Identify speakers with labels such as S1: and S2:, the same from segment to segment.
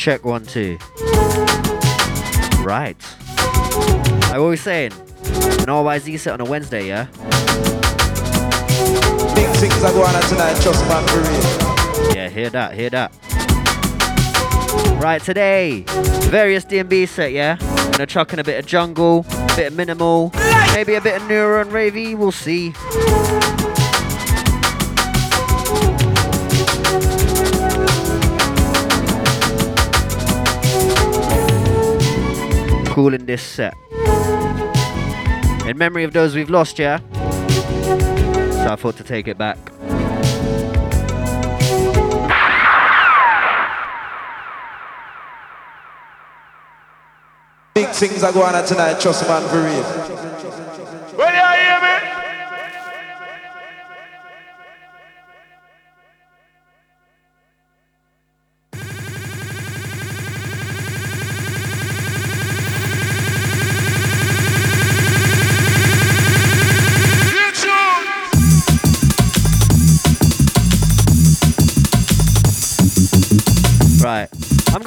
S1: Check one, two. Right. I always saying, an RYZ set on a Wednesday, yeah?
S2: Big things are going on tonight, trust for real.
S1: Yeah, hear that, hear that. Right, today, various D&B set, yeah? Gonna chuck in a bit of jungle, a bit of minimal, maybe a bit of neuro and ravey, we'll see. Cool in this set. In memory of those we've lost, yeah? So I thought to take it back.
S2: Big things are going on tonight, trust man for real.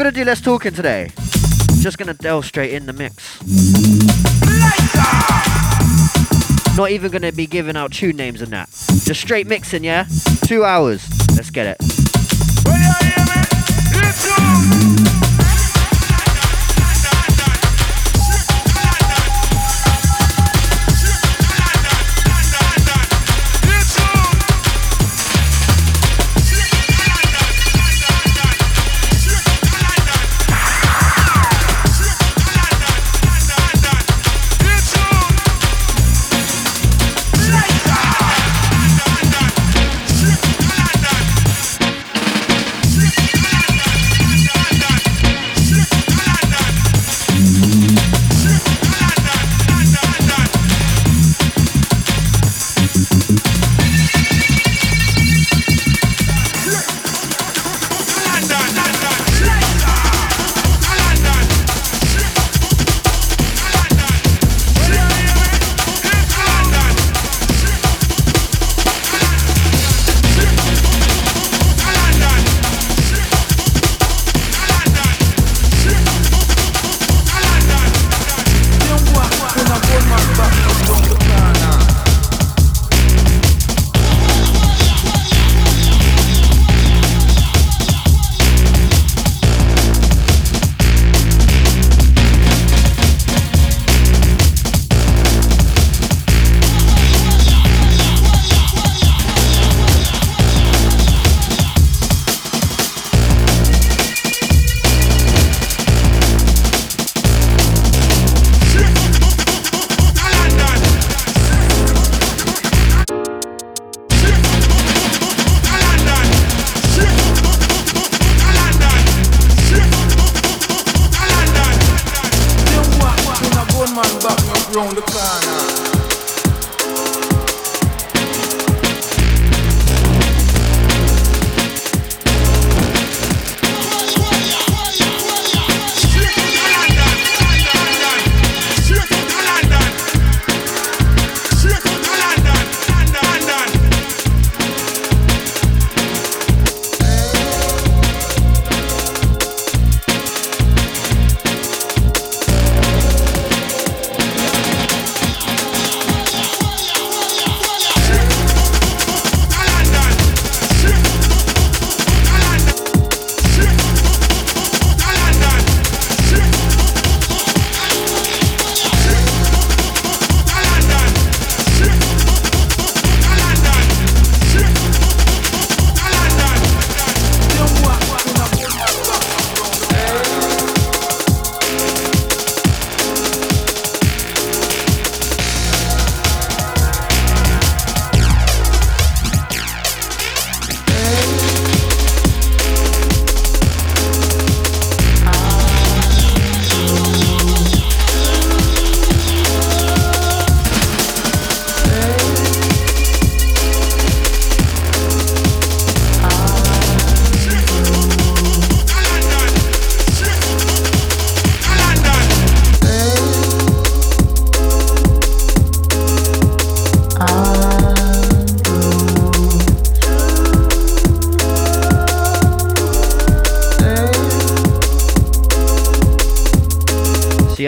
S1: Gonna do less talking today. Just gonna delve straight in the mix. Not even gonna be giving out tune names and that. Just straight mixing, yeah? Two hours. Let's get it.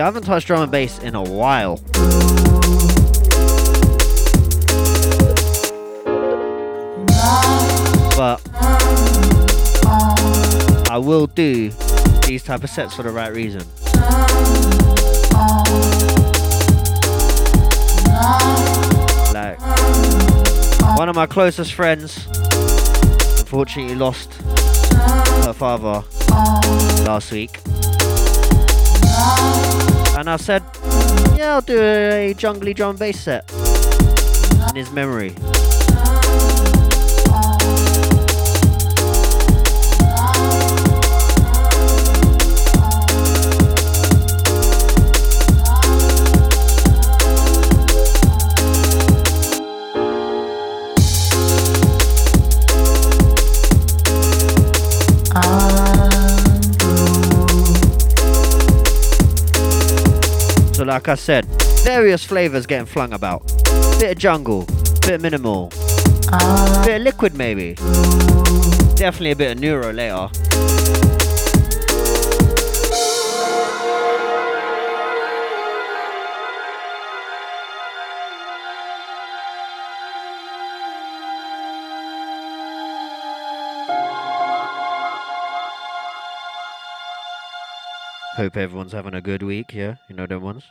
S1: I haven't touched drum and bass in a while. But I will do these type of sets for the right reason. Like one of my closest friends unfortunately lost her father last week. And I said, yeah, I'll do a jungly drum bass set in his memory. Like I said, various flavors getting flung about. Bit of jungle, bit of minimal, bit of liquid maybe. Definitely a bit of neuro later. Hope everyone's having a good week, yeah? You know them ones?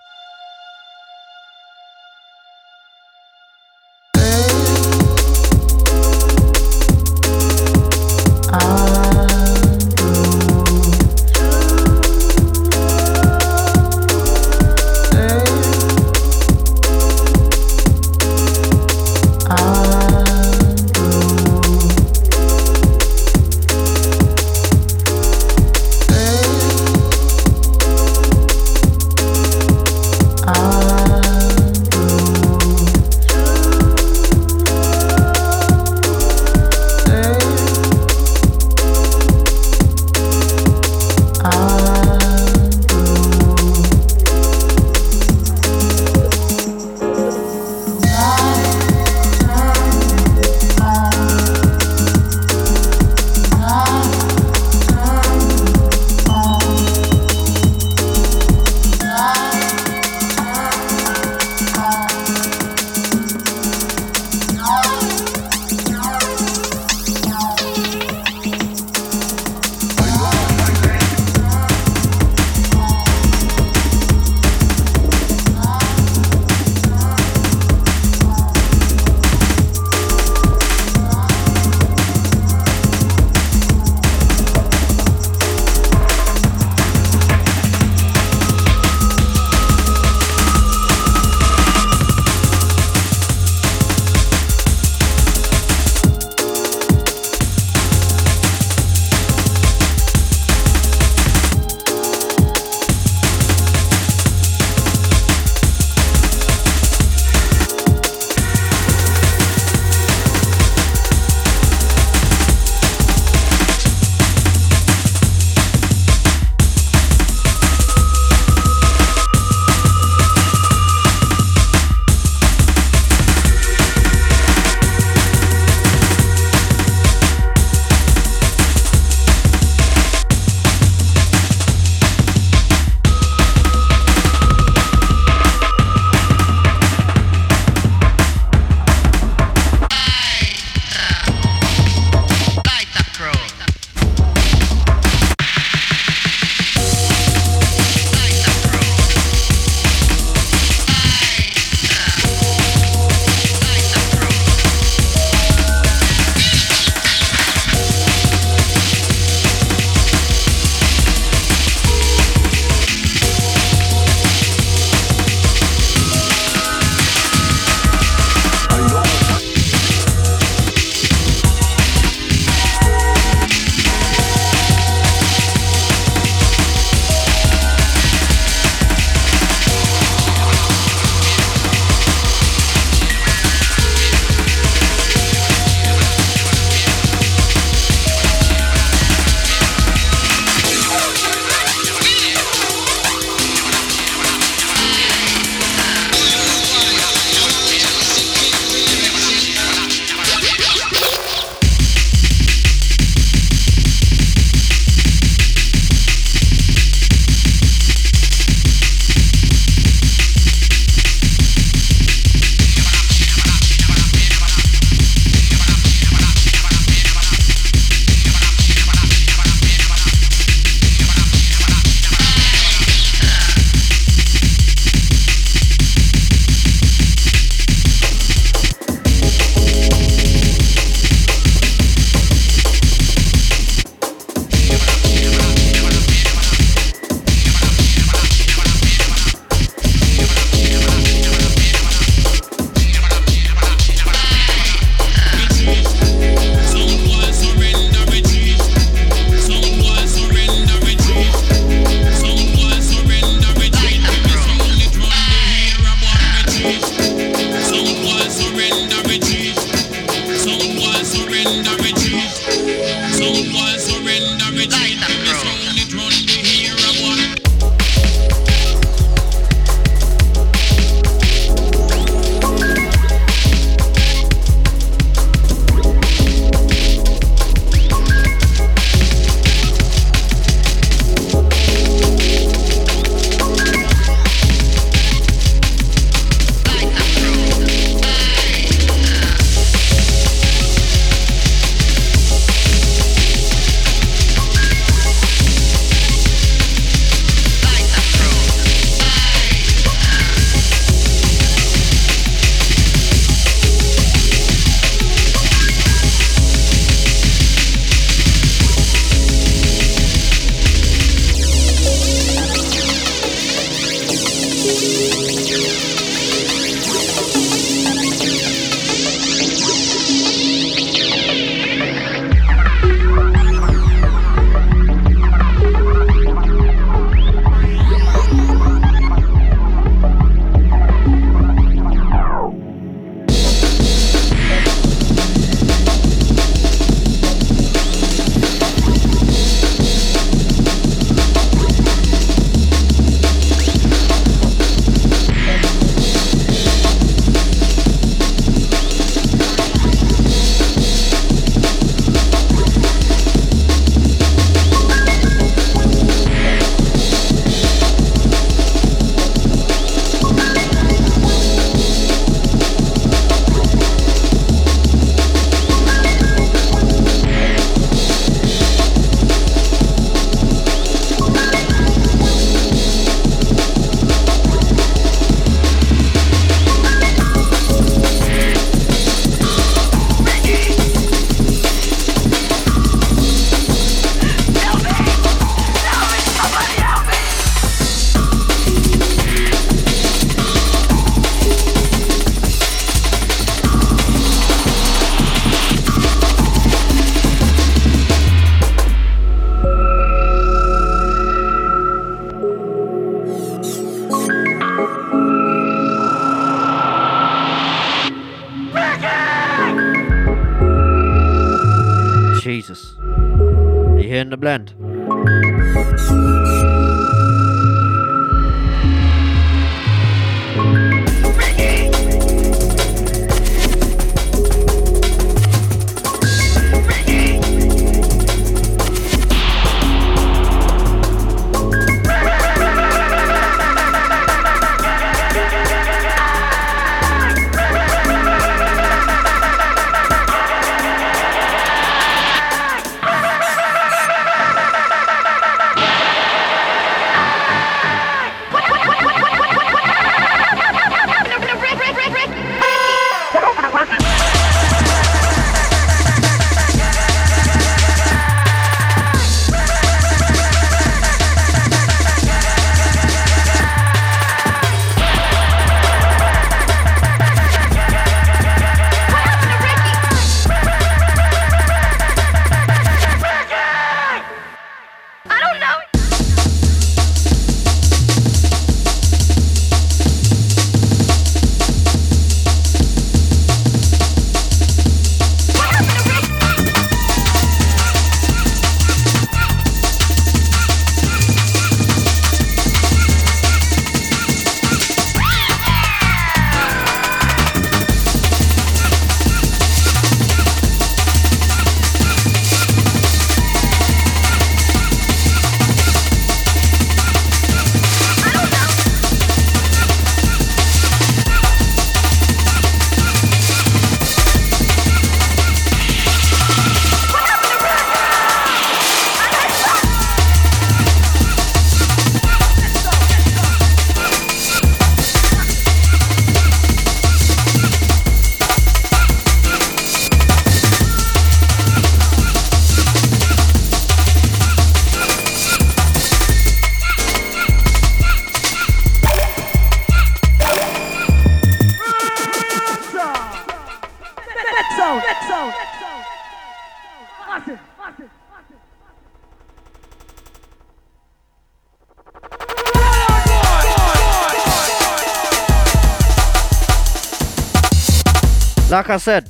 S1: Like I said,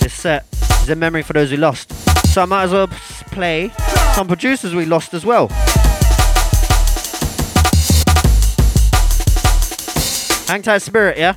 S1: this set is a memory for those who lost. So I might as well
S3: play some producers we lost as well. Hang tight, spirit, yeah?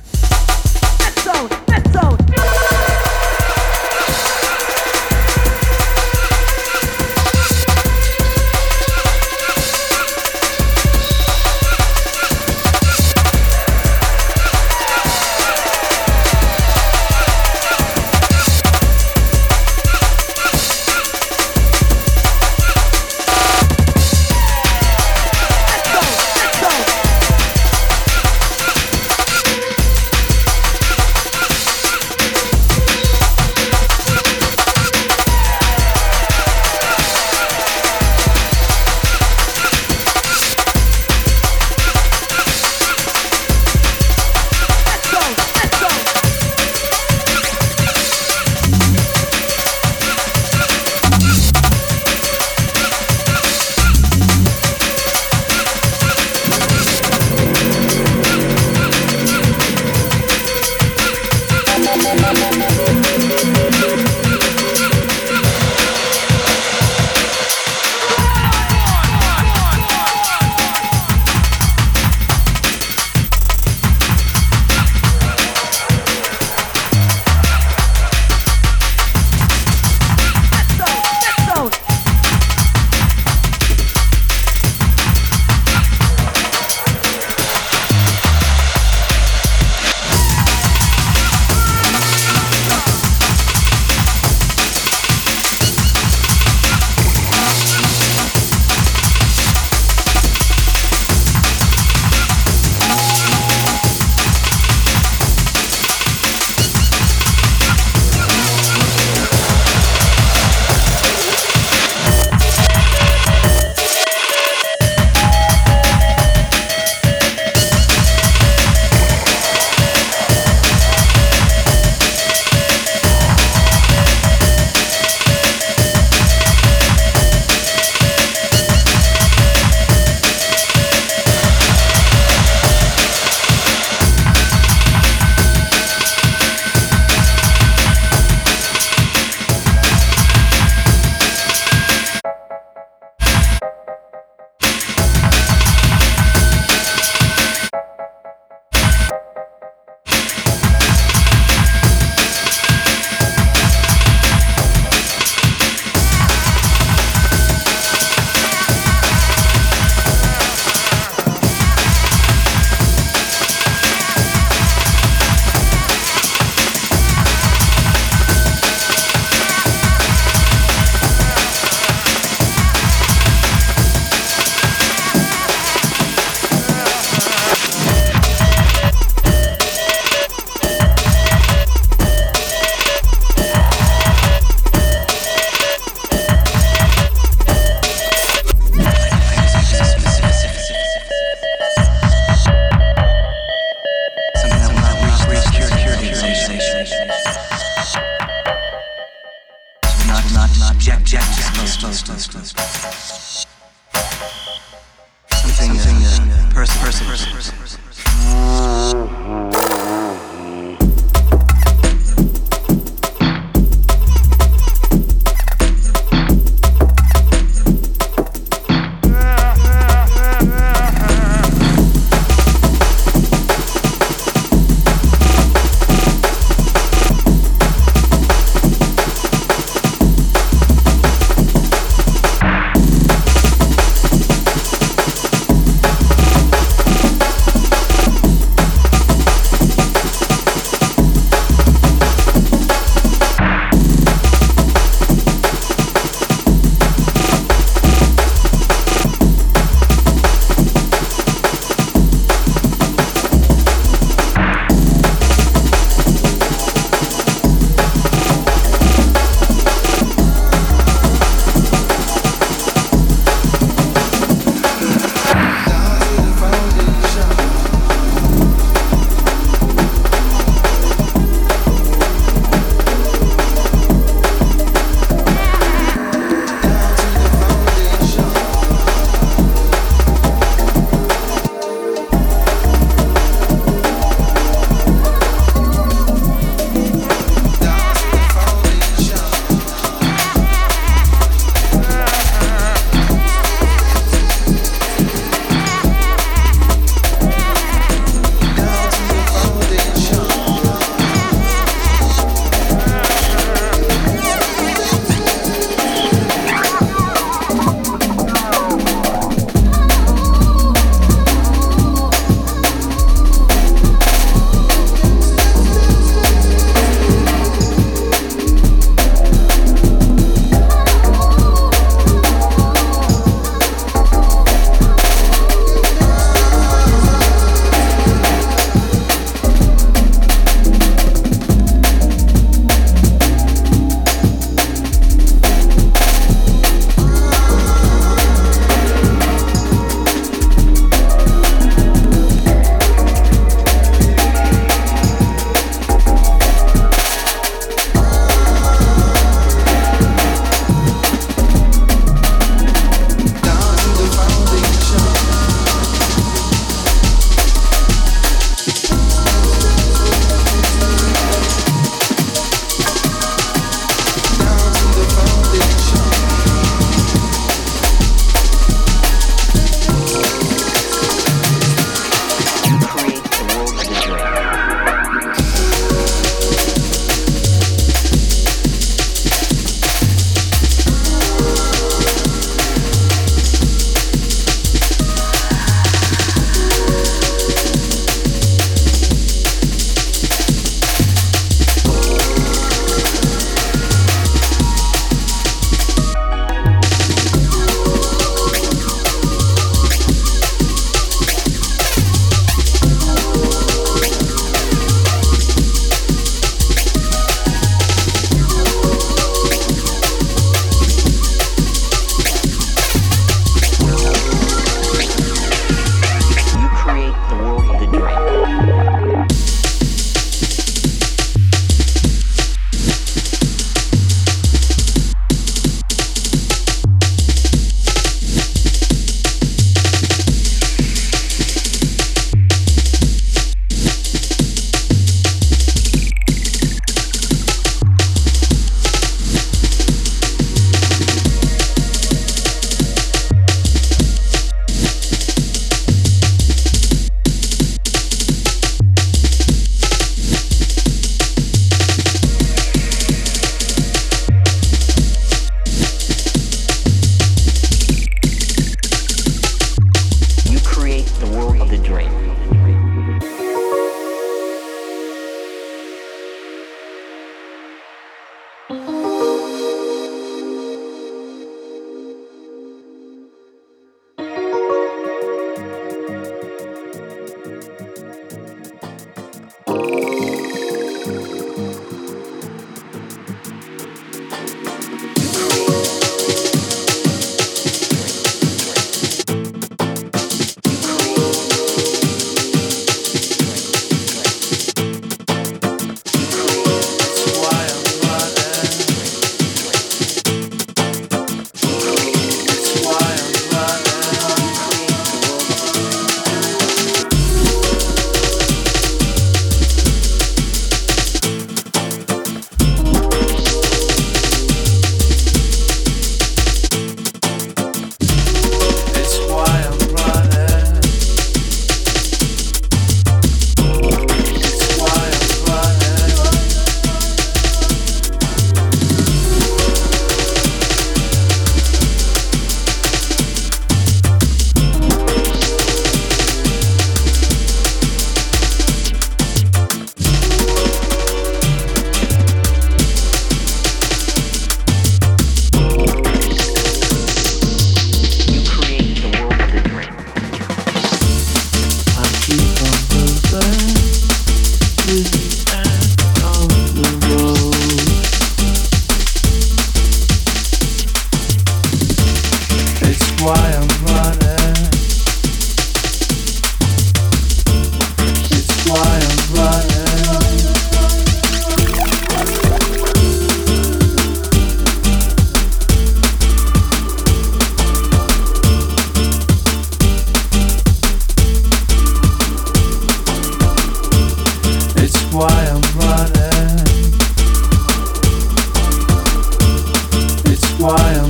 S1: Said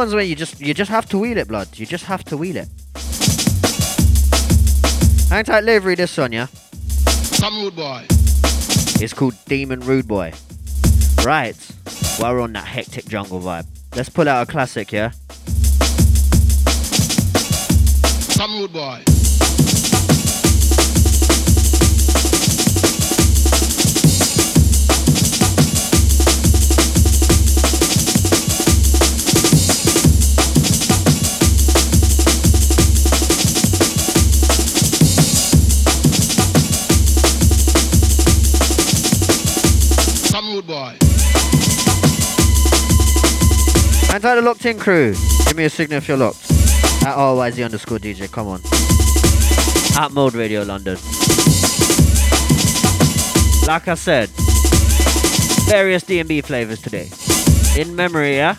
S1: ones where you just you just have to wheel it, blood. You just have to wheel it. Hang tight livery this one, yeah?
S4: Some rude boy.
S1: It's called Demon Rude Boy. Right. While we're on that hectic jungle vibe. Let's pull out a classic, yeah?
S4: Some rude boy.
S1: Outside the locked in crew, give me a signal if you're locked. At RYZ underscore DJ, come on. At Mode Radio London. Like I said, various D&B flavors today. In memory, yeah?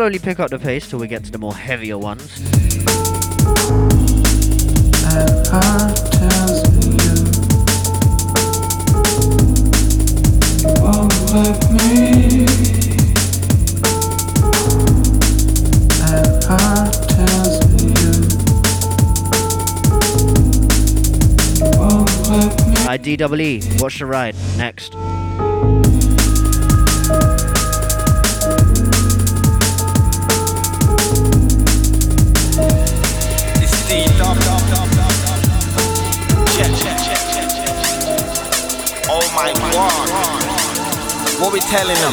S1: Slowly pick up the pace till we get to the more heavier ones. IDWE, watch the ride. Next.
S5: What we telling them?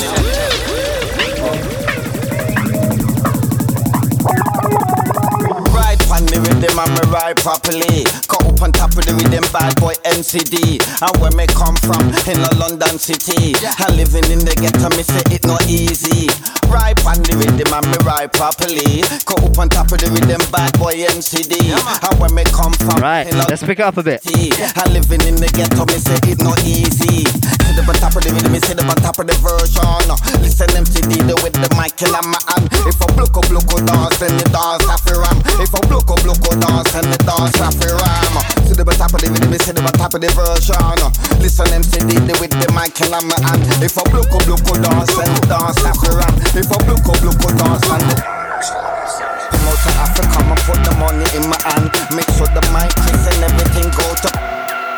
S5: on the rhythm and me ride properly. Cut up on top of the rhythm, bad boy NCD. And where me come from, in the London city. And living in the ghetto, me say it not easy. Ride on the rhythm and me ride properly. Cut up on top of the rhythm, bad boy NCD. And where me come from,
S1: right, let's pick it up a bit.
S5: And living in the ghetto, me say it not easy. Sit up on top of the rhythm, me sit up on top of the version. Listen MCD, the with the mic in my hand. If I block up, block dance, then the dance have to ram. If I block up, block dance, and the dance have to ram. Sit up on top of the rhythm, me sit up on top of the version. Listen MCD, the with the mic in my hand. If I block up, block dance, and the dance have to ram. I block up, block dance, and the Come out to Africa, I put the money in my hand. Make sure the mic, Chris, and everything go to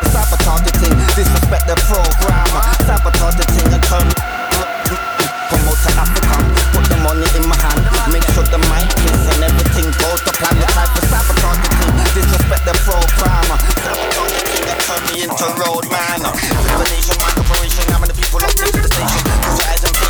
S5: sabotage the thing, disrespect the program, sabotage the thing and turn promote to Africa, put the money in my hand, make sure the mic is and everything goes to plan. The type of sabotage the thing, disrespect the program, sabotage the thing and turn me into road man. Revelation, my operation, I'm the people up to the station. Close your eyes and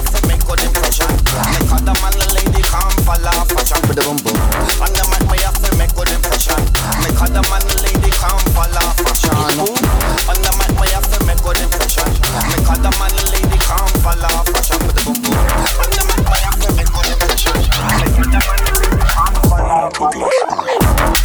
S5: good impression. Make other man a lady come fall off a the boom boom. On the mic, me have to make good impression. Make other man lady come fall off a the mic, me have to make good impression. Make other man lady come fall off a the boom boom. On the mic, me have to make good impression. Make other man lady come fall off.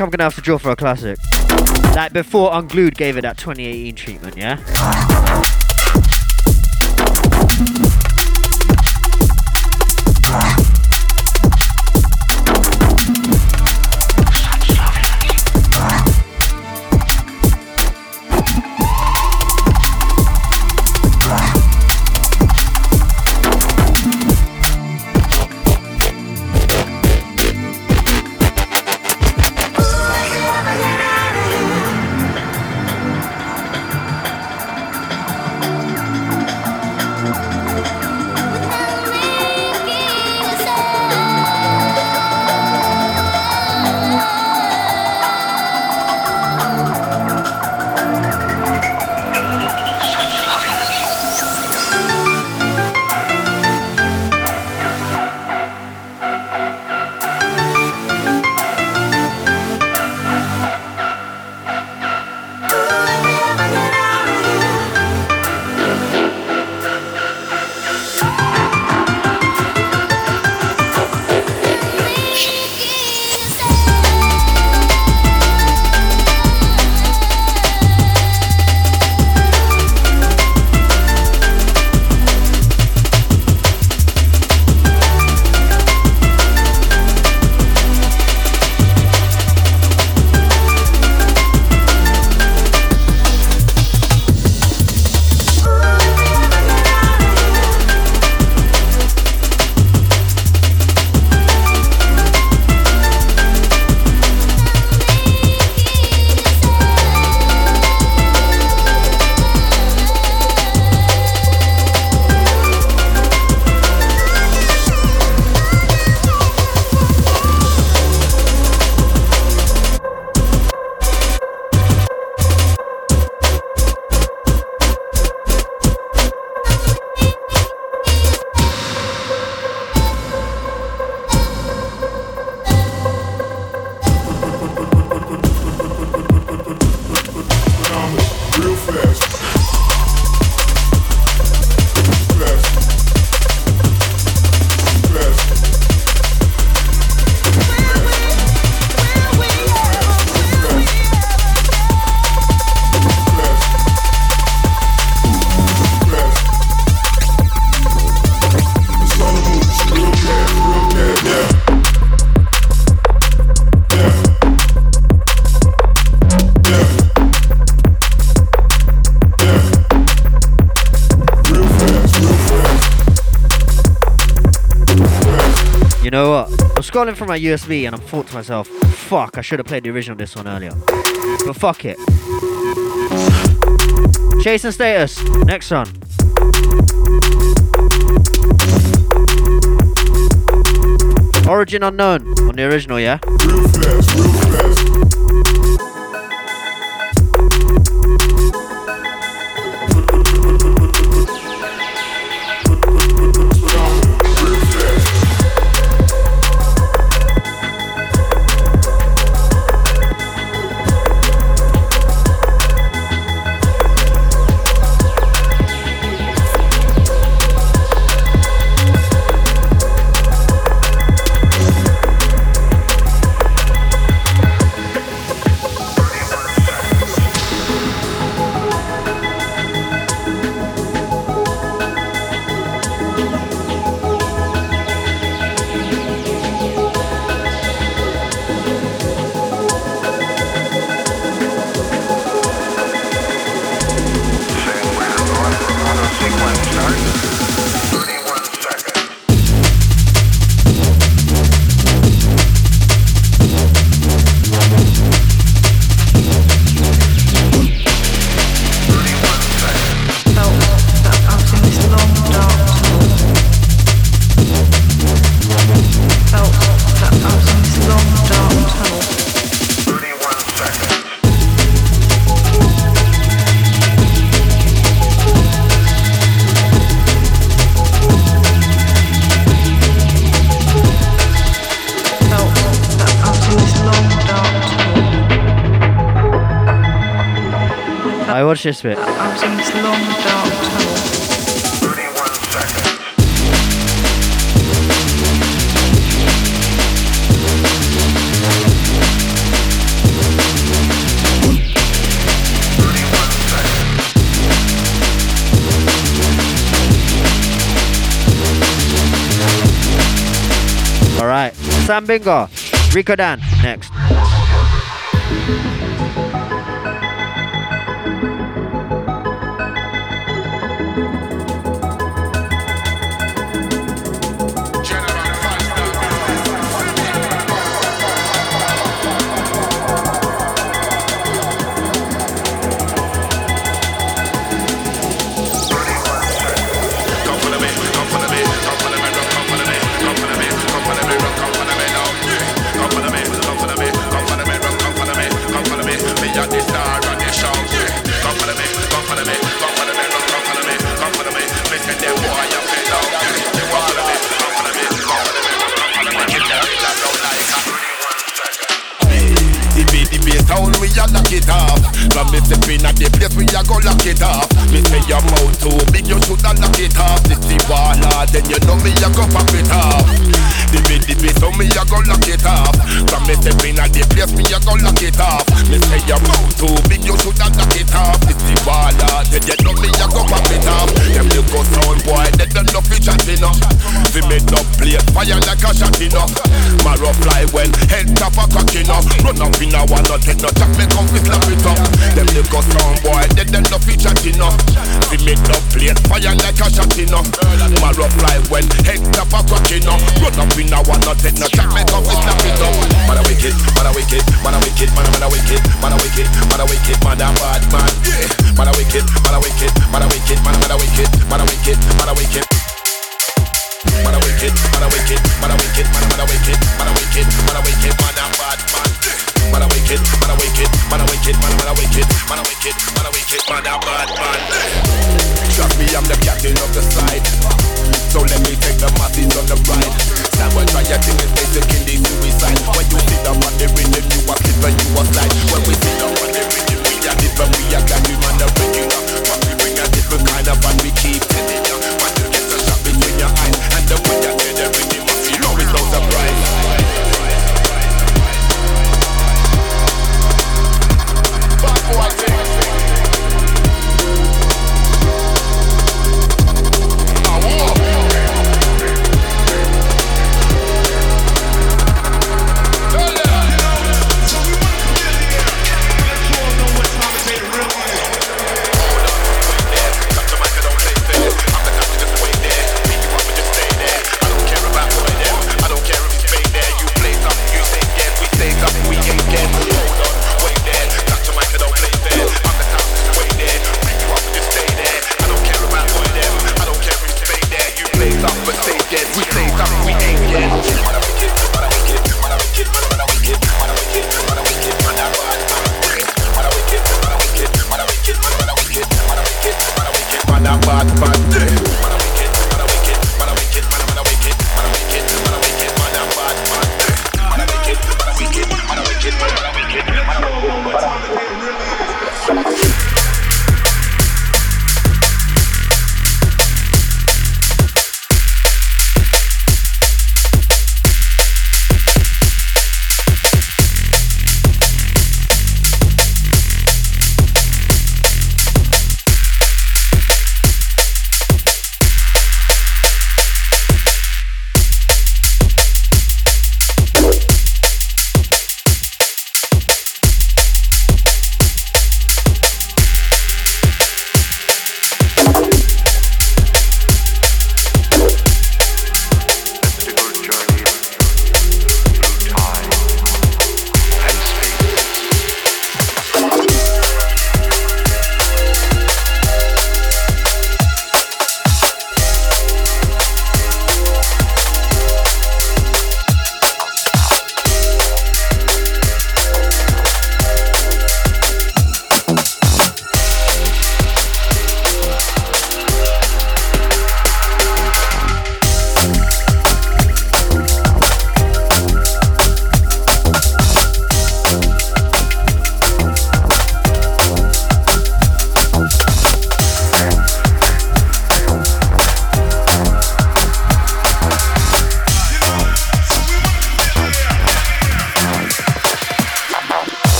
S1: Think I'm gonna have to draw for a classic. Like before Unglued gave it that 2018 treatment, yeah? Scrolling through my USB and I'm thought to myself, fuck, I should have played the original this one earlier. But fuck it. Chasing status. Next one. Origin unknown on the original, yeah? Watch this bit. I was in this long dark tunnel. All right, Sam Binga, Rico Dan, next.
S6: It off. From me stepping at the place we a go lock it off. Me say your mouth too big, you shoulda lock it off. This the baller, then you know me a go pop it off. The bit, the bit, so me a go lock it off. From me stepping at the place we a go lock it off. Me say your mouth too big, you shoulda lock it off. This the baller, then you know me a go pop it off. Them little sound boy, they don't know fi chatting up. Fi me no play fire like a shot enough. Marrow fly when head top a cocking up. Run up in a one, not take no jack, me come fi slap it up. Them little sound boy, they know fi chatting up. Fi make no play fire like a shot enough. Marrow fly when head top a cocking up. Run up in a one, not take no jack, me come fi slap it up. Man a wicked, man a wicked, man a wicked, man a wicked, man a wicked, man a wicked, man a bad man. Man a wicked, man a wicked, man a wicked, man a man a wicked, man a wicked, man a wicked. Man a wicked, man a wicked, man a wicked, man a wicked, man a wicked, man a wicked, man a bad man. Man a wicked, man a wicked, man a wicked, man a wicked, man a wicked, man a wicked, man a bad man. Trust me, I'm the captain of the side. So let me take the masses on the ride. Try thing the suicide. When you the you a slip and you a slide. When we we a dip and we a glad we. But we bring a different kind of we keep. When you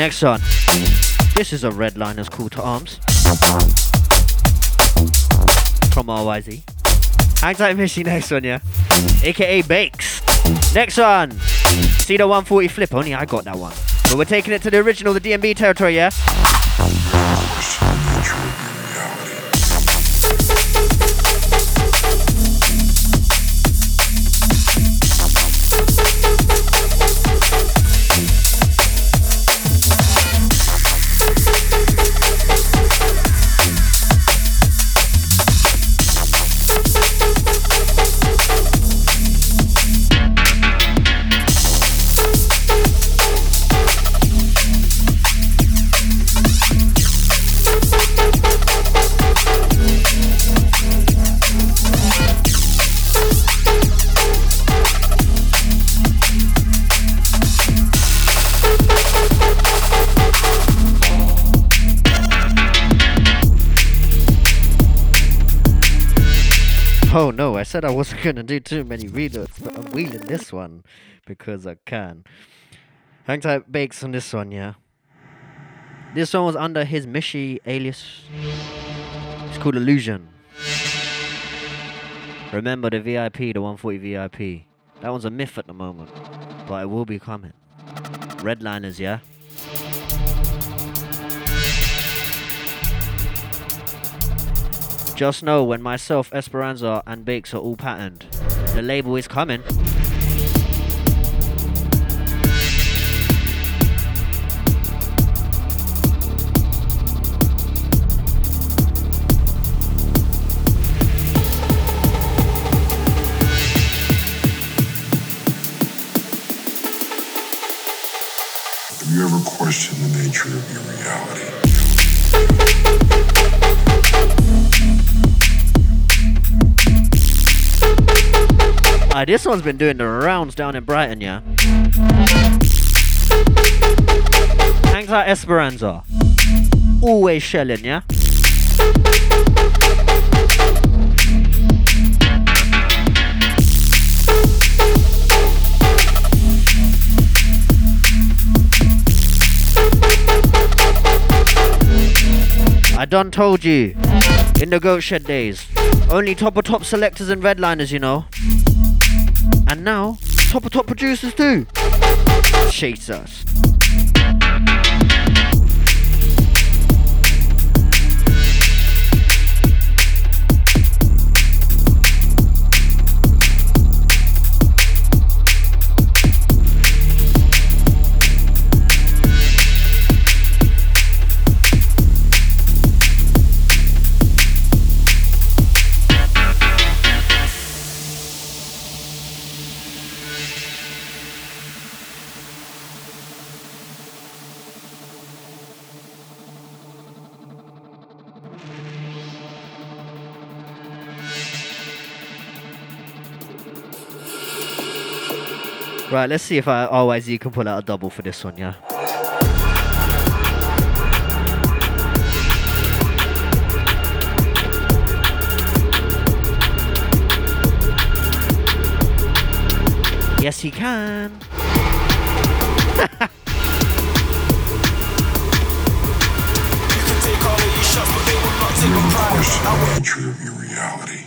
S1: next one. This is a Redliner's call to arms. From RYZ. Hang tight, Missy. Next one, yeah? AKA Bakes. Next one. See the 140 flip? Only I got that one. But we're taking it to the original, the D&B territory, yeah? Said I wasn't gonna do too many reloads, but I'm wheeling this one because I can. Hang tight bakes on this one, yeah. This one was under his Mishi alias. It's called Illusion. Remember the VIP, the 140 VIP. That one's a myth at the moment, but it will be coming. Redliners, yeah. Just know when myself, Esperanza, and Bakes are all patterned, the label is coming.
S7: Have you ever questioned the nature of your reality?
S1: Ah, this one's been doing the rounds down in Brighton, yeah. Thanks out Esperanza. Always shelling, yeah. I done told you in the goat shed days. Only top of top selectors and redliners, you know. And now, top of top producers too. Jesus. Right, let's see if I RYZ can pull out a double for this one, yeah. Yes, he can.
S7: Of your reality?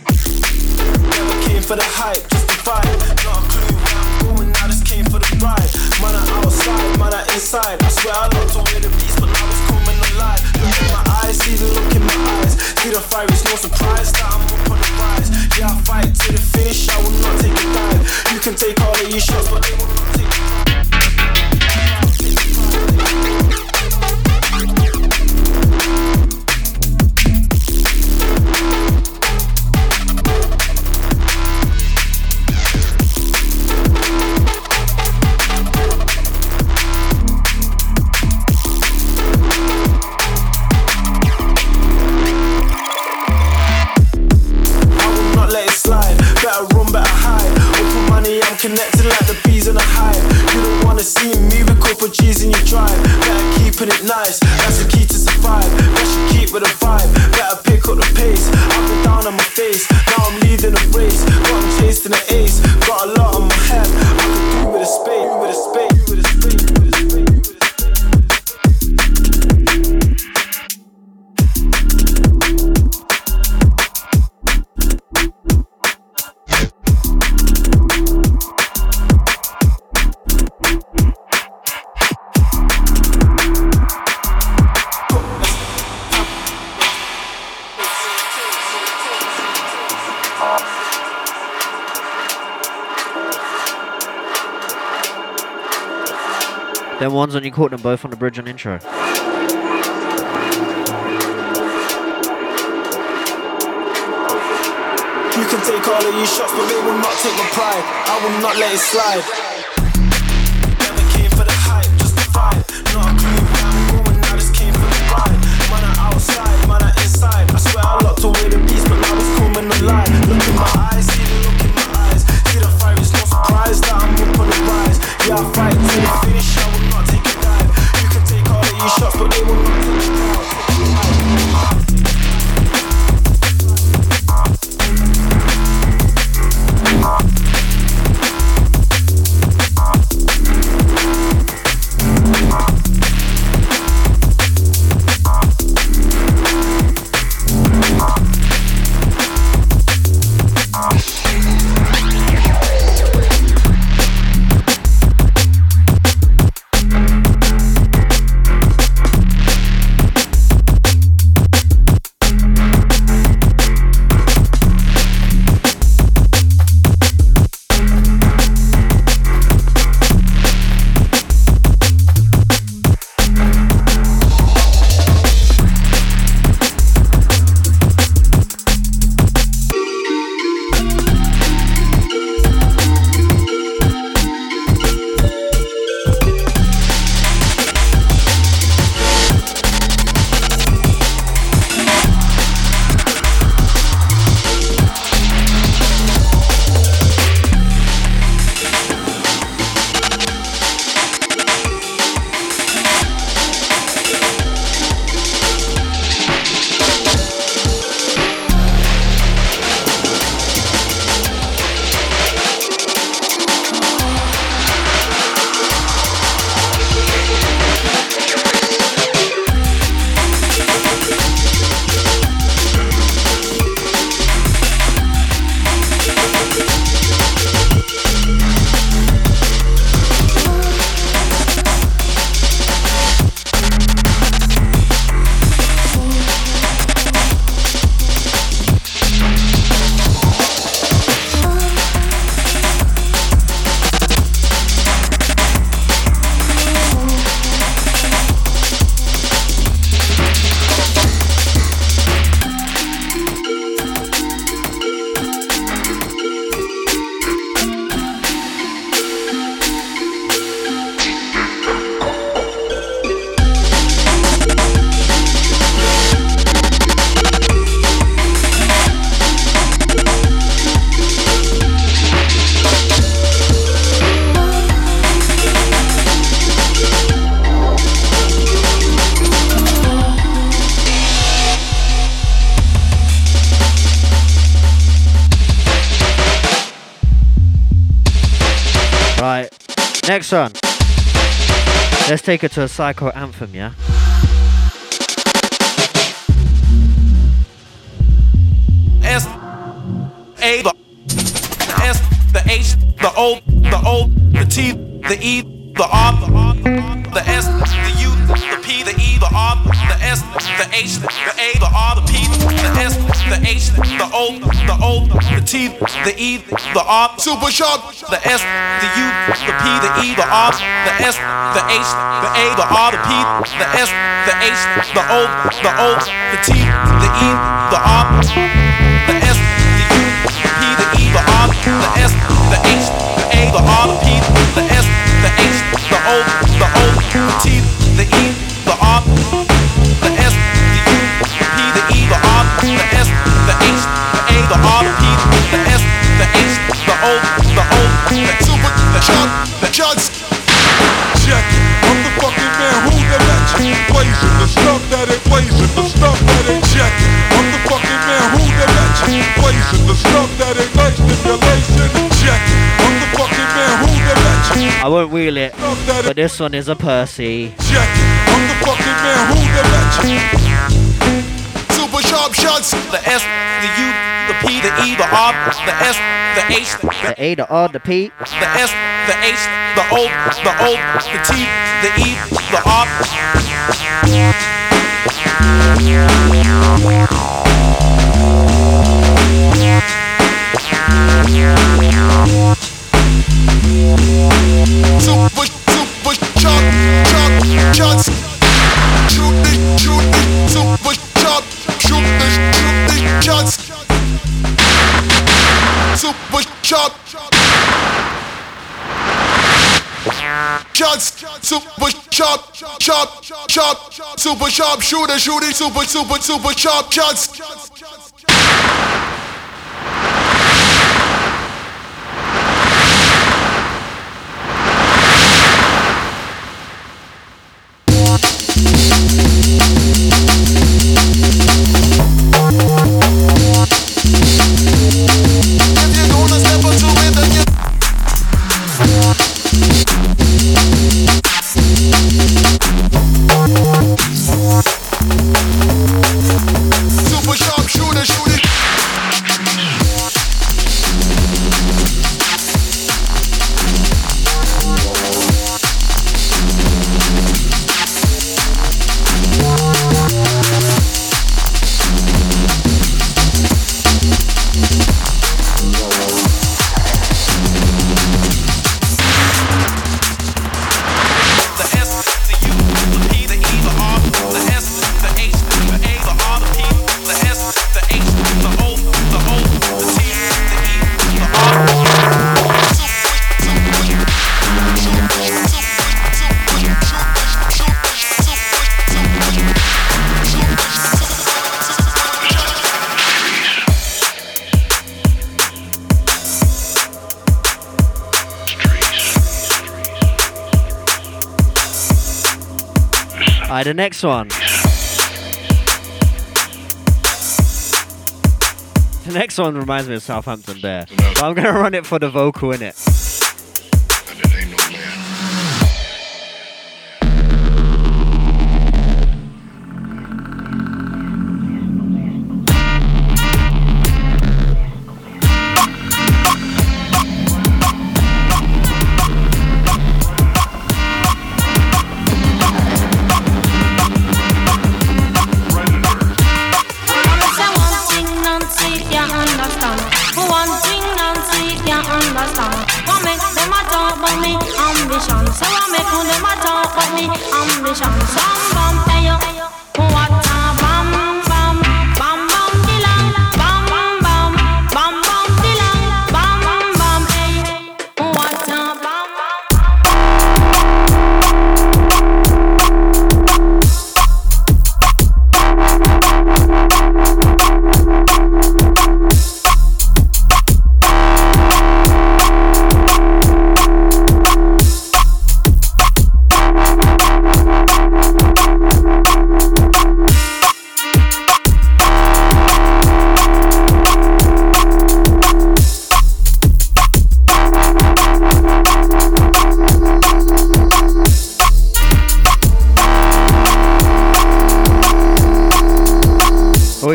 S8: Came for the hype, just vibe. Not a clue I'm just came for the ride. Man, I outside, man, I inside. I swear I looked away the beast, but I was coming alive. Look in my eyes, see the look in my eyes. See the fire, it's no surprise that I'm up on the rise. Yeah, I fight to the finish, I will not take a dive. You can take all of your shots, but they will not take the I in your drive. Better keeping it nice, that's the key to survive. Best you keep with a vibe. Better pick up the pace. I've been down on my face, now
S1: Them ones when you caught them both on the bridge and intro.
S8: You can take all of these shots, but they will not take my pride. I will not let it slide.
S1: Next one. Let's take it to a psycho anthem, yeah?
S9: S A the S the H the O the O the T the E the R the S the U the P the E the R the S the H the A the R the P the S the H the O the O the T the E the R super sharp the S R the S the H the A the R the P the S the H the O the O the T the E the R the S the U the P the E the R the S the H the A the R the P the S the H the O the O the T the E the R the S the U the P the E the R the S the H the A the R the P the S the H the O the O the super the shot
S10: who the legend. Blazing the stuff that it like stimulation. Check. I'm the fucking man who the legend.
S1: I won't wheel it, but this one is a Percy.
S10: check it. I'm the fucking man who the legend.
S9: super sharp shots the S the U the P the E the R the S the H
S1: The A, the R, the P.
S9: the S, the H, the O, the O, the T, the E, the R super sharp shooter shooting super super super sharp shots
S1: the
S11: next one. The next one reminds me of Southampton Bear. But I'm gonna run it for the vocal in it. Thank you.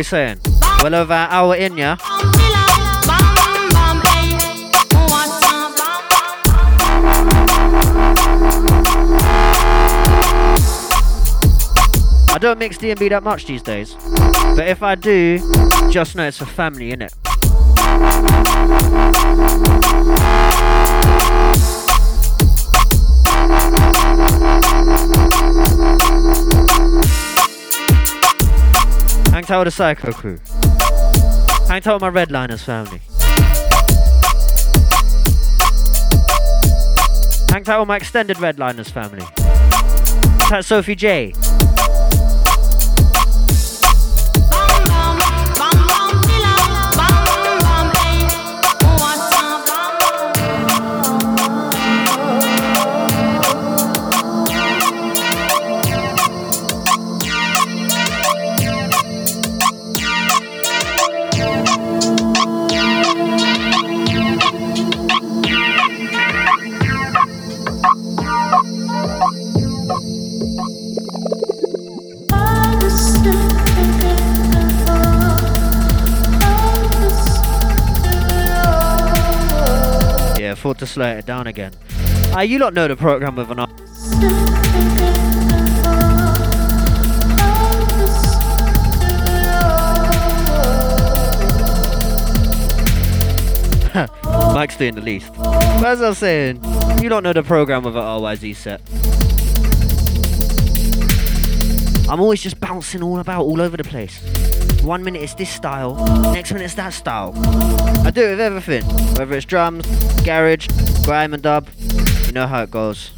S11: Saying? Well over an hour in, yeah? I don't mix D&B that much these days. But if I do, just know it's for family, innit? Hang tight with the Psycho crew. Hang tight with my Redliners family. Hang tight with my extended Redliners family. That's Sophie J. Thought to slow it down again. Ah, you lot know the program with an Mike's doing the least. But as I was saying, you don't know the program with an RYZ set. I'm always just bouncing all about, all over the place.
S1: One minute it's this style, next minute it's that style. I do it with everything, whether it's drums, garage, grime and dub. You know how it goes.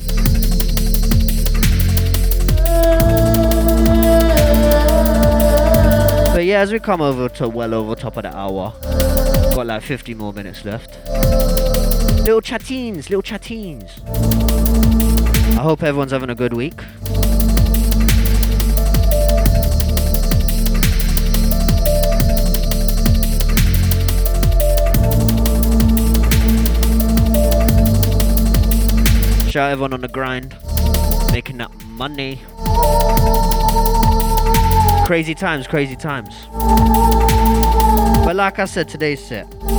S1: But yeah, as we come over to well over top of the hour, got like 50 more minutes left. Little chattines, little chattines. I hope everyone's having a good week. Shout out everyone on the grind, making that money. Crazy times, crazy times. But like I said, today's set. I'm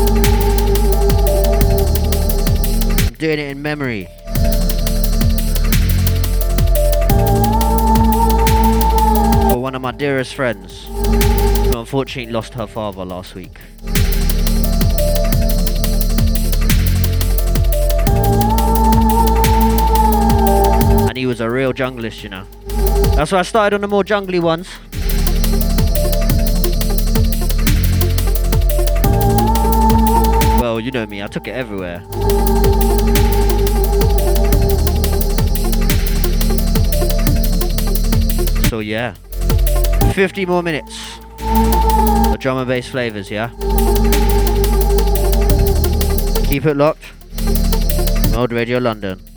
S1: doing it in memory. For one of my dearest friends, who unfortunately lost her father last week. And he was a real junglist, you know. That's why I started on the more jungly ones. Well, you know me, I took it everywhere. So yeah. 50 more minutes. The drum and bass flavors, yeah? Keep it locked. Mode Radio London.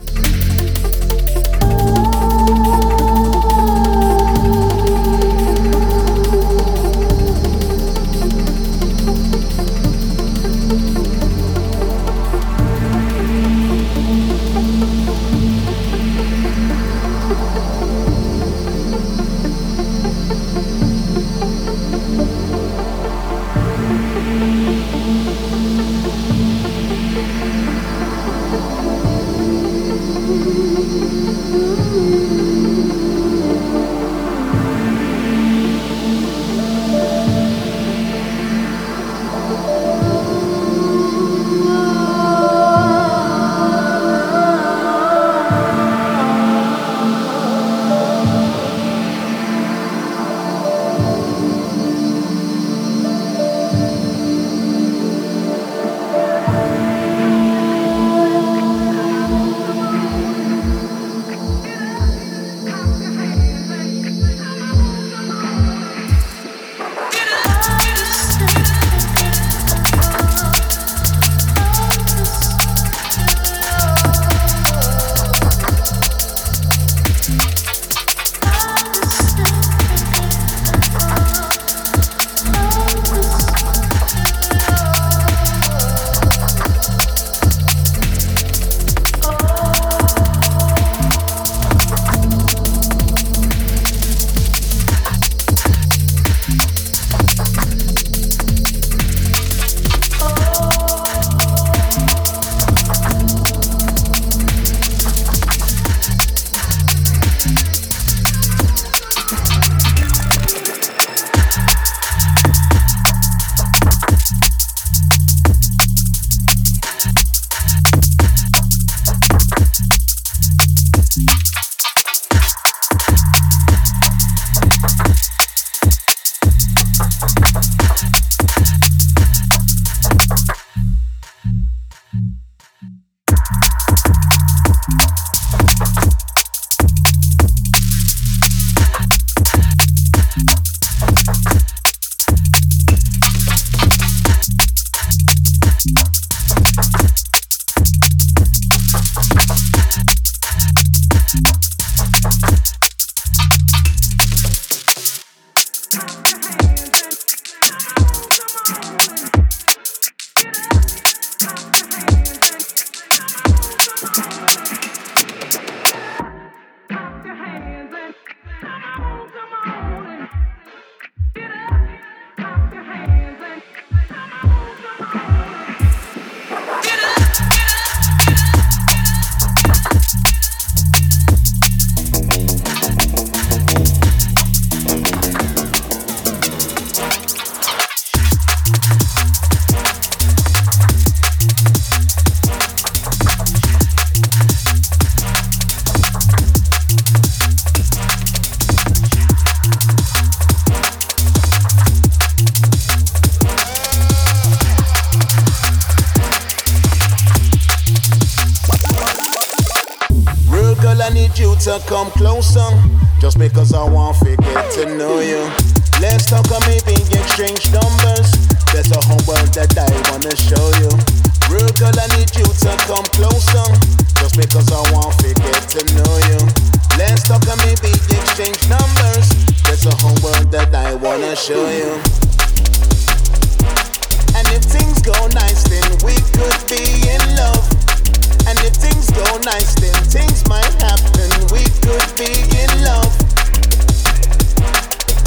S11: Come closer. Just because I want to get to know you. Let's talk or maybe exchange numbers. There's a whole world that I wanna show you. Real girl, I need you to come closer. Just because I want to get to know you. Let's talk or maybe exchange numbers. There's a whole world that I wanna show you. And if things go nice, then we could be in love. And if things go nice, then things might happen. We could be in love.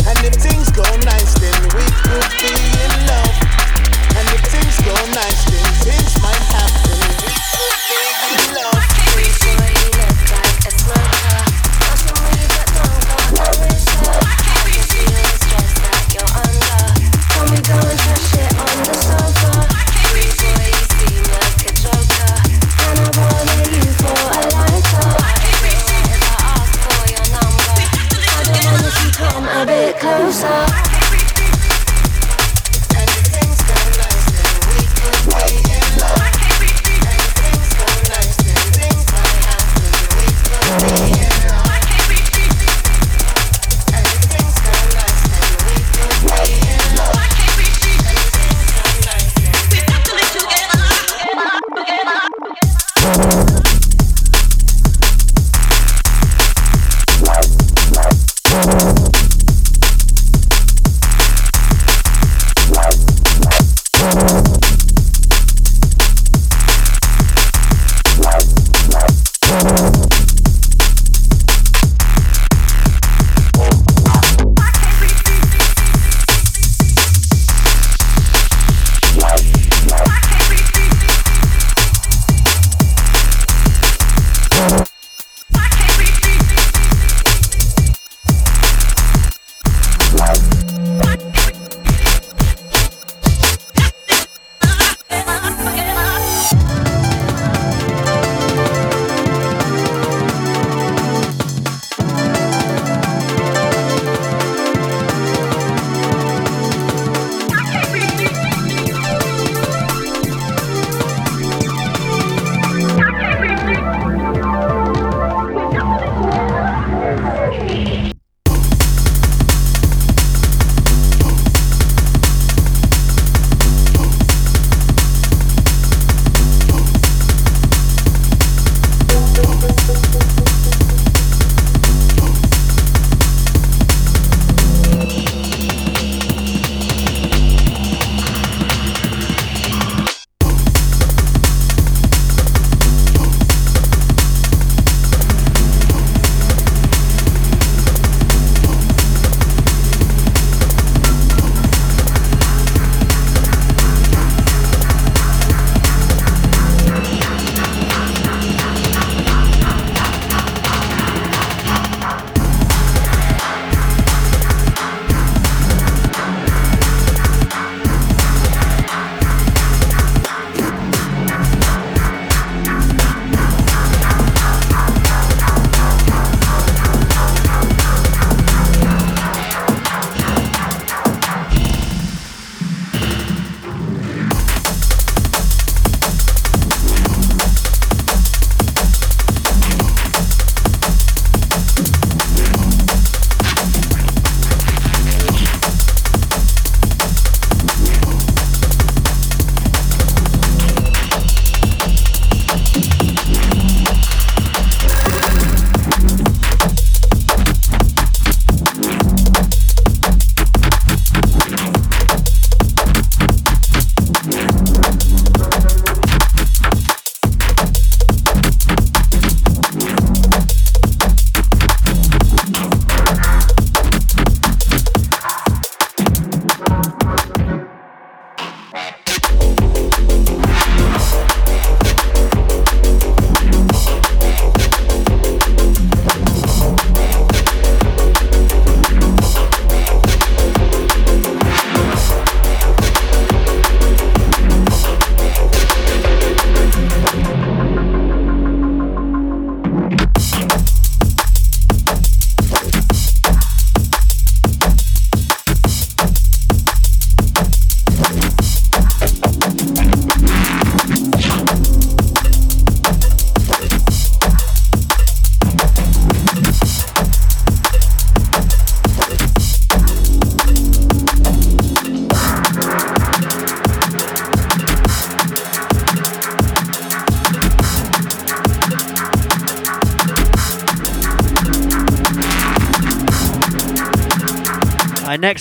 S11: And if things go nice, then we could be in love. And if things go nice, then things might happen. We could be in love.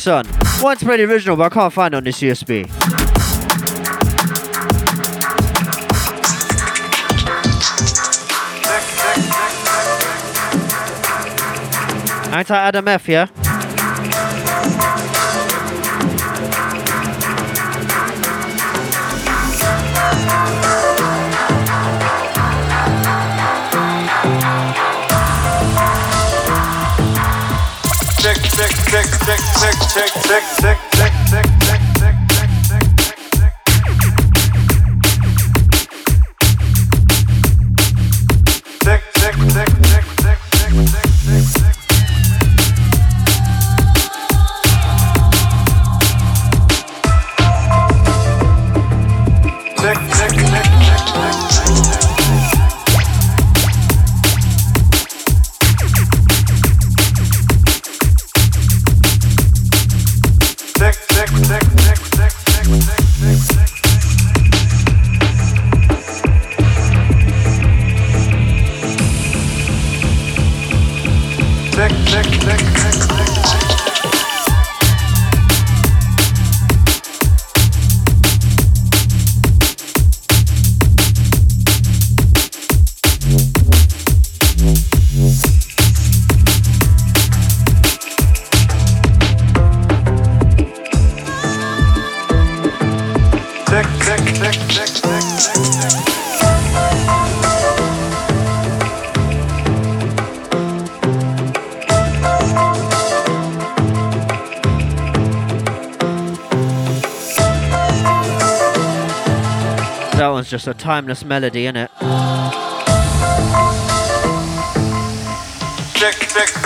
S1: Alright, next one. Once pretty original, but I can't find it on this USB. Anti Adam F, yeah? sick, sick. A timeless melody,
S12: check, check.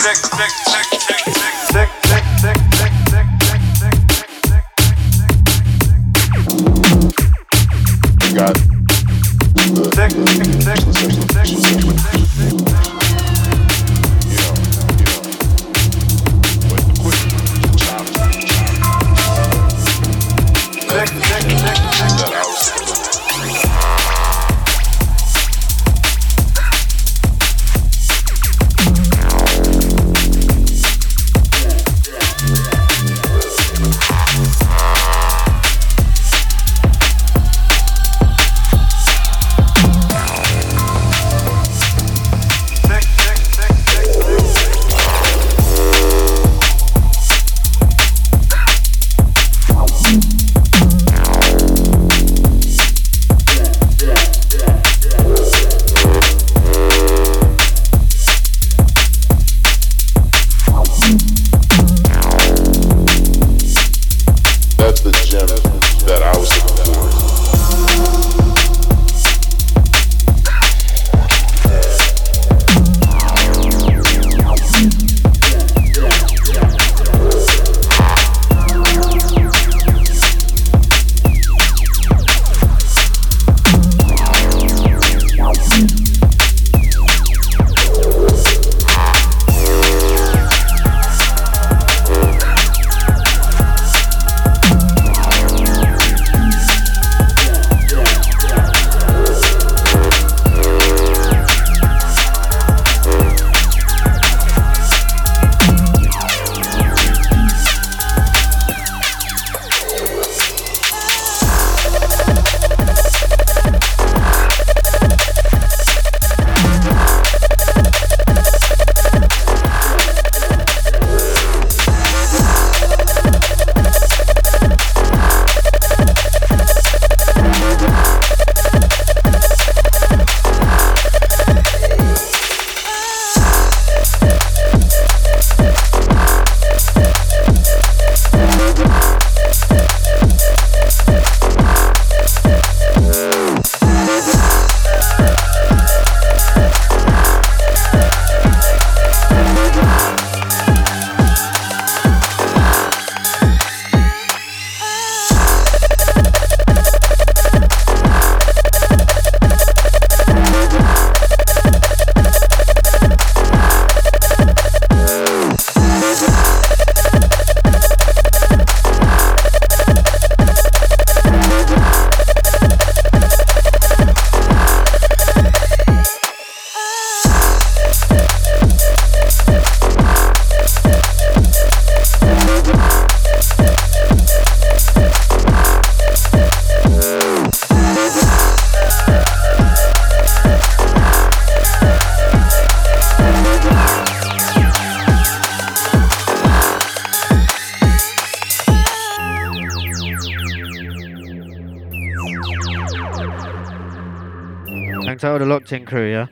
S1: In crew, yeah?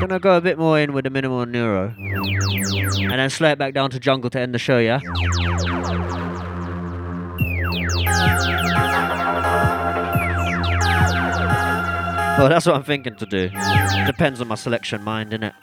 S1: Gonna go a bit more in with the minimal neuro. And then slow it back down to jungle to end the show, yeah? Well, that's what I'm thinking to do. Depends on my selection mind, innit?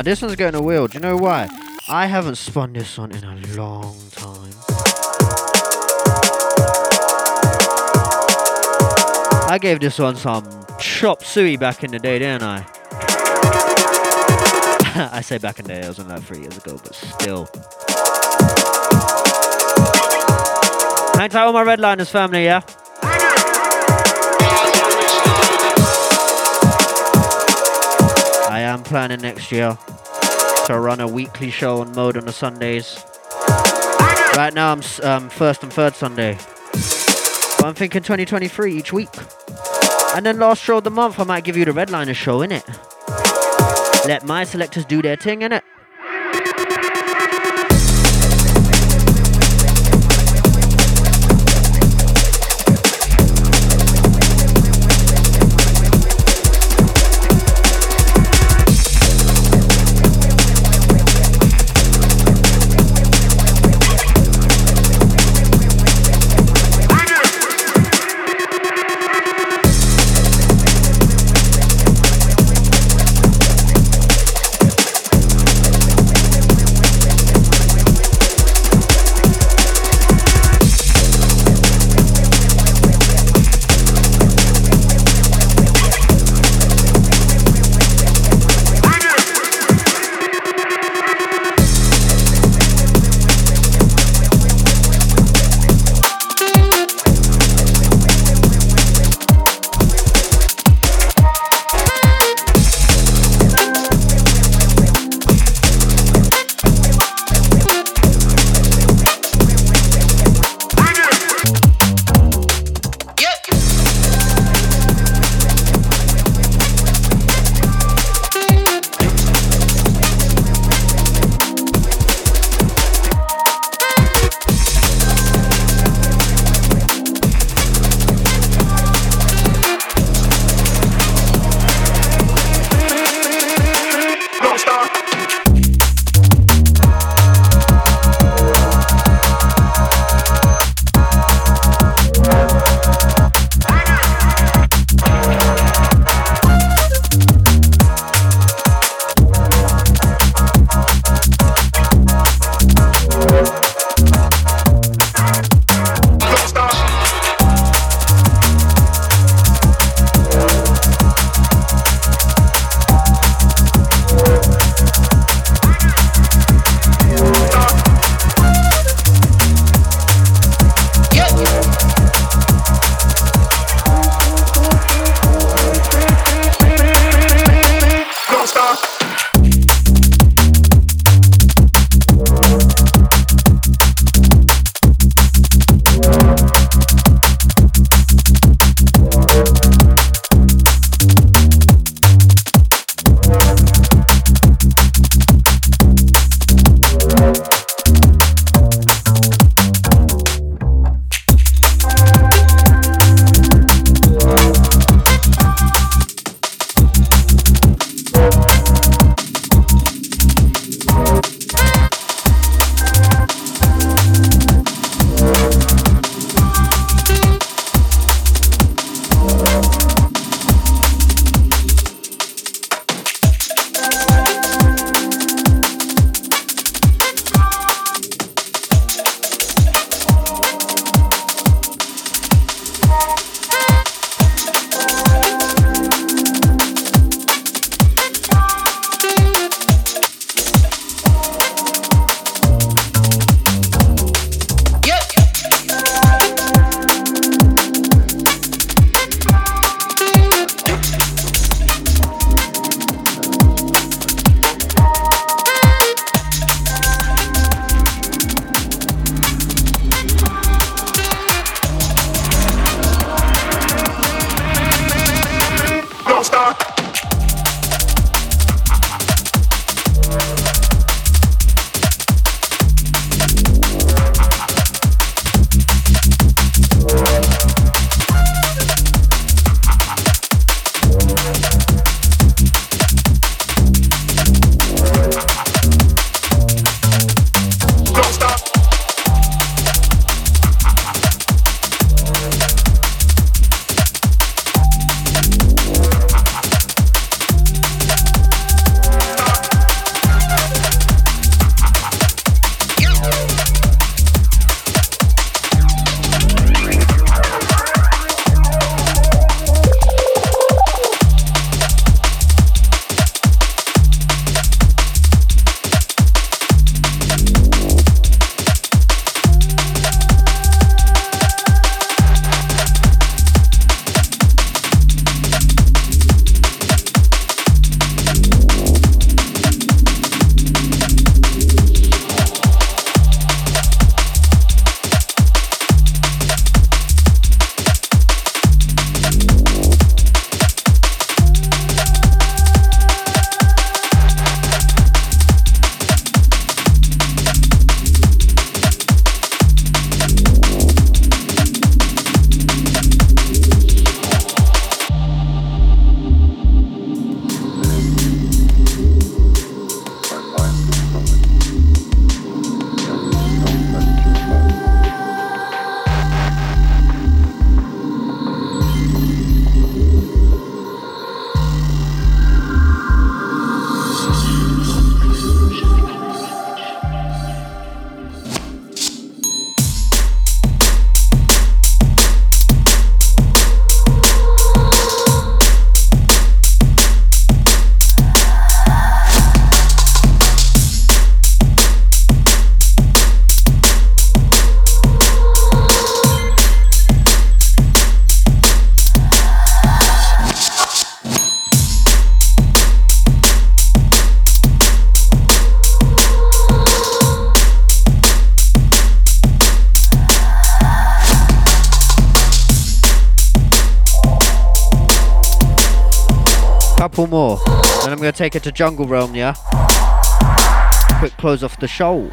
S1: Now this one's going to wheel. Do you know why? I haven't spun this one in a long time. I gave this one some chop suey back in the day, didn't I? I say back in the day, it was only like three years ago, but still. Hang tight all my redliners family, yeah? Planning next year to run a weekly show on mode on the Sundays. Right now I'm um, first and third Sunday. But I'm thinking 2023 each week. And then last show of the month I might give you the redliner show, innit? Let my selectors do their thing, innit?
S6: Couple more. Then I'm gonna take it to Jungle Realm, yeah? Quick close off the show.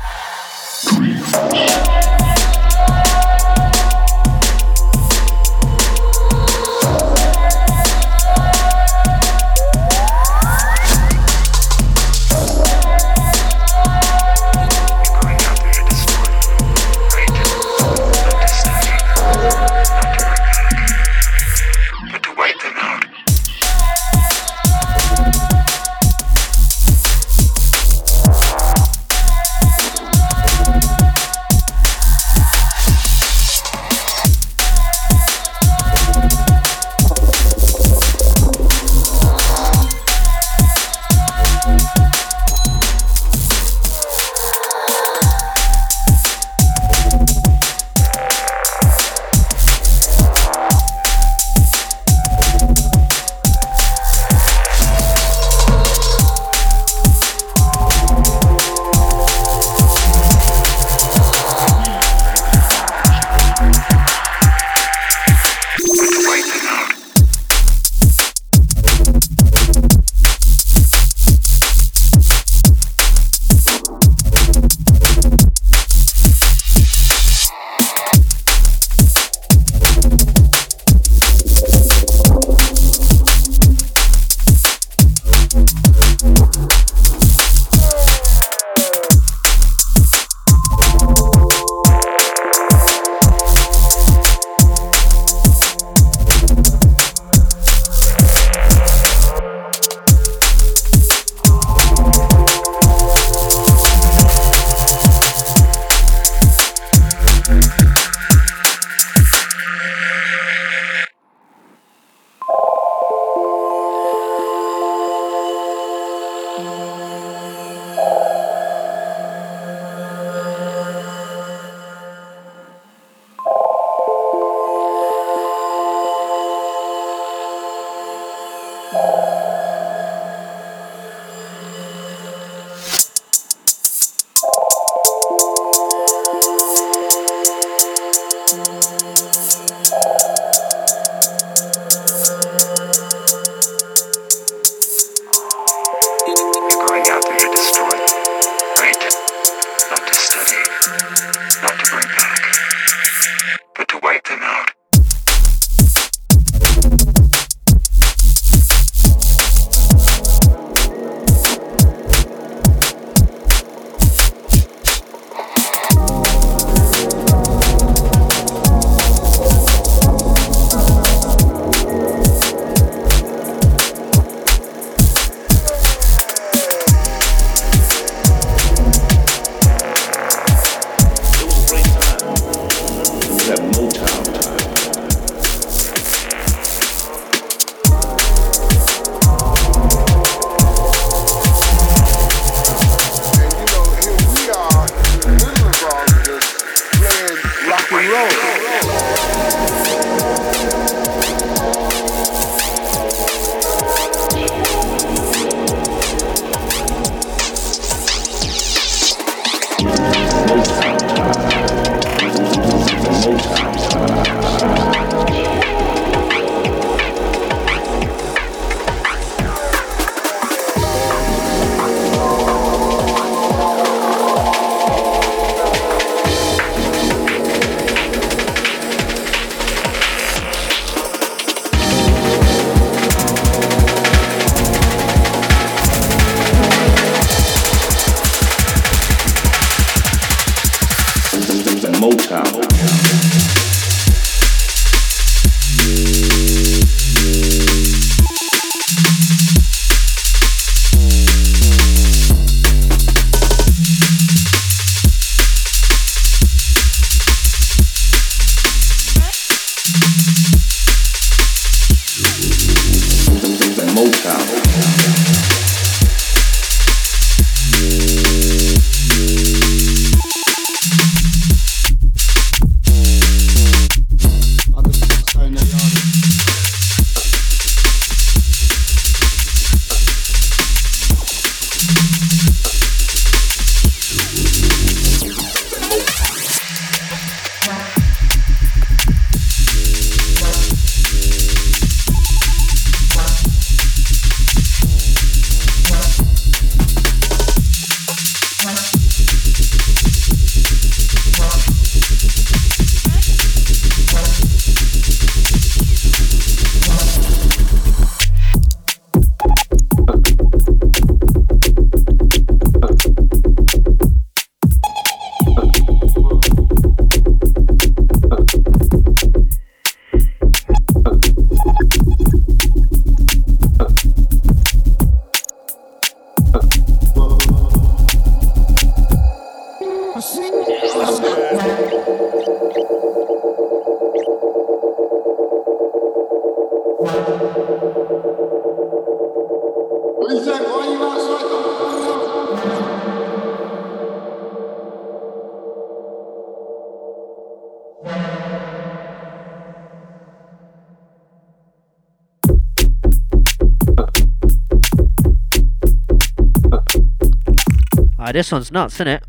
S11: This one's nuts, isn't it?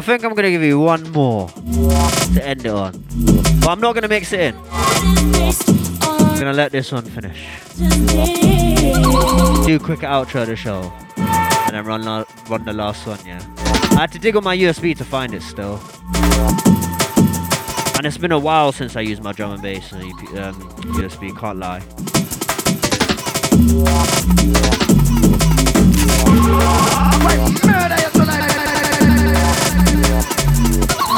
S1: I think I'm gonna give you one more to end it on. But I'm not gonna mix it in. I'm gonna let this one finish. Do quick outro of the show. And then run, la- run the last one, yeah. I had to dig on my USB to find it still. And it's been a while since I used my drum and bass and um, USB, can't lie. Like I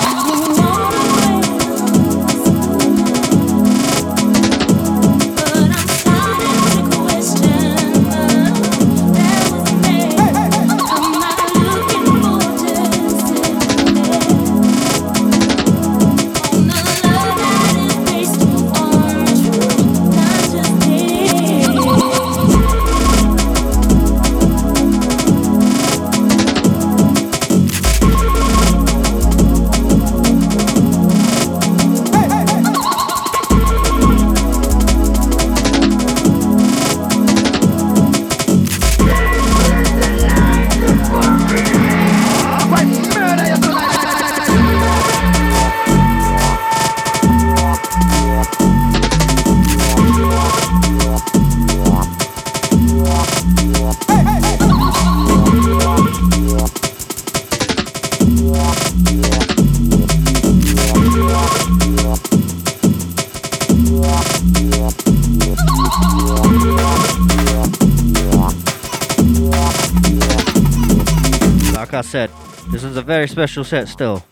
S1: very special set still.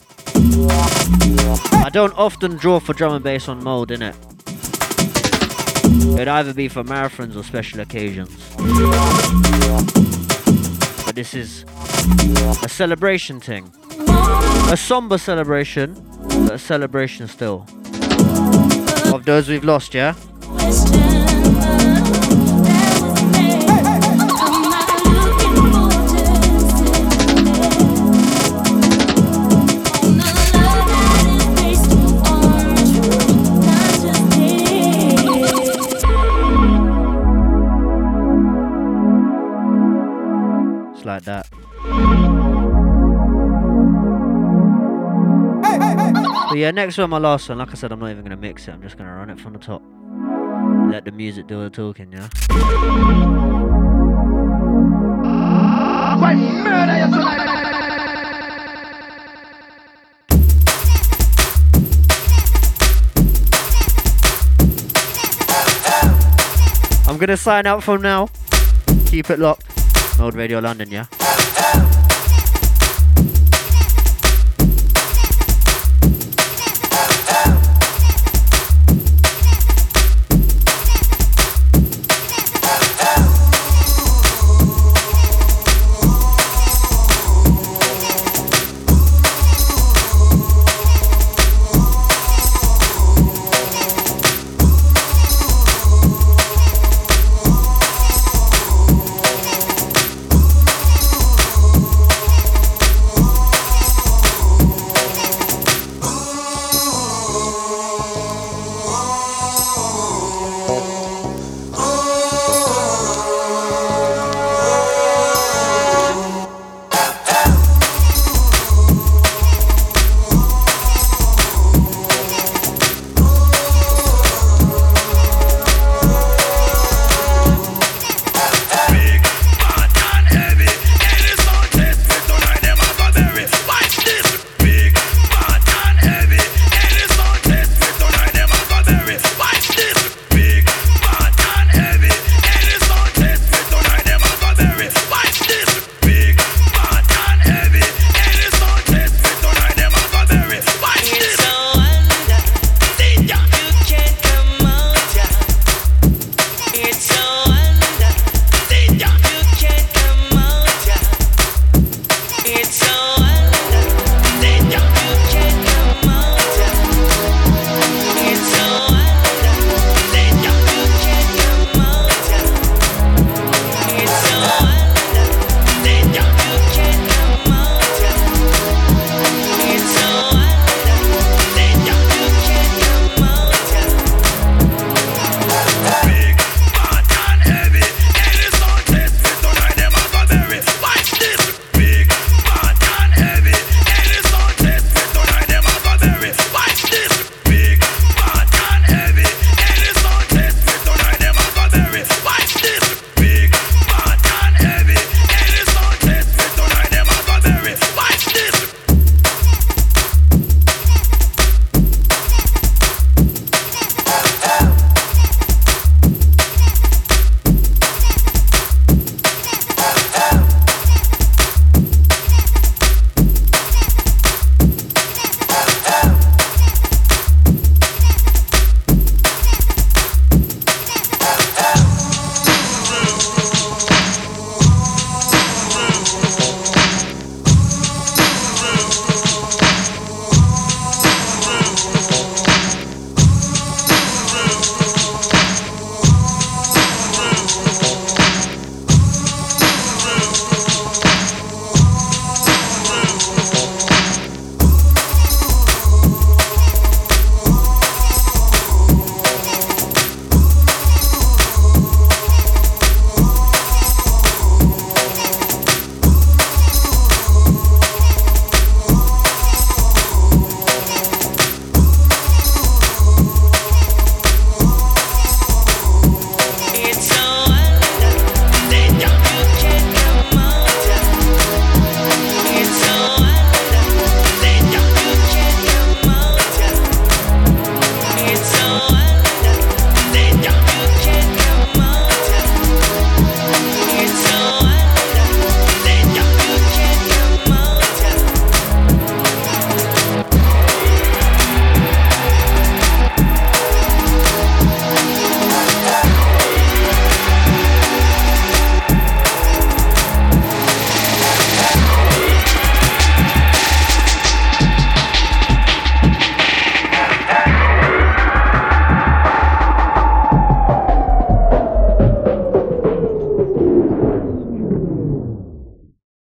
S1: I don't often draw for drum and bass on mode, innit? It'd either be for marathons or special occasions. But this is a celebration thing. A somber celebration, but a celebration still. Of those we've lost, yeah? Yeah, next one, my last one. Like I said, I'm not even gonna mix it. I'm just gonna run it from the top. Let the music do the talking, yeah. I'm gonna sign out from now. Keep it locked. Mode Radio London, yeah.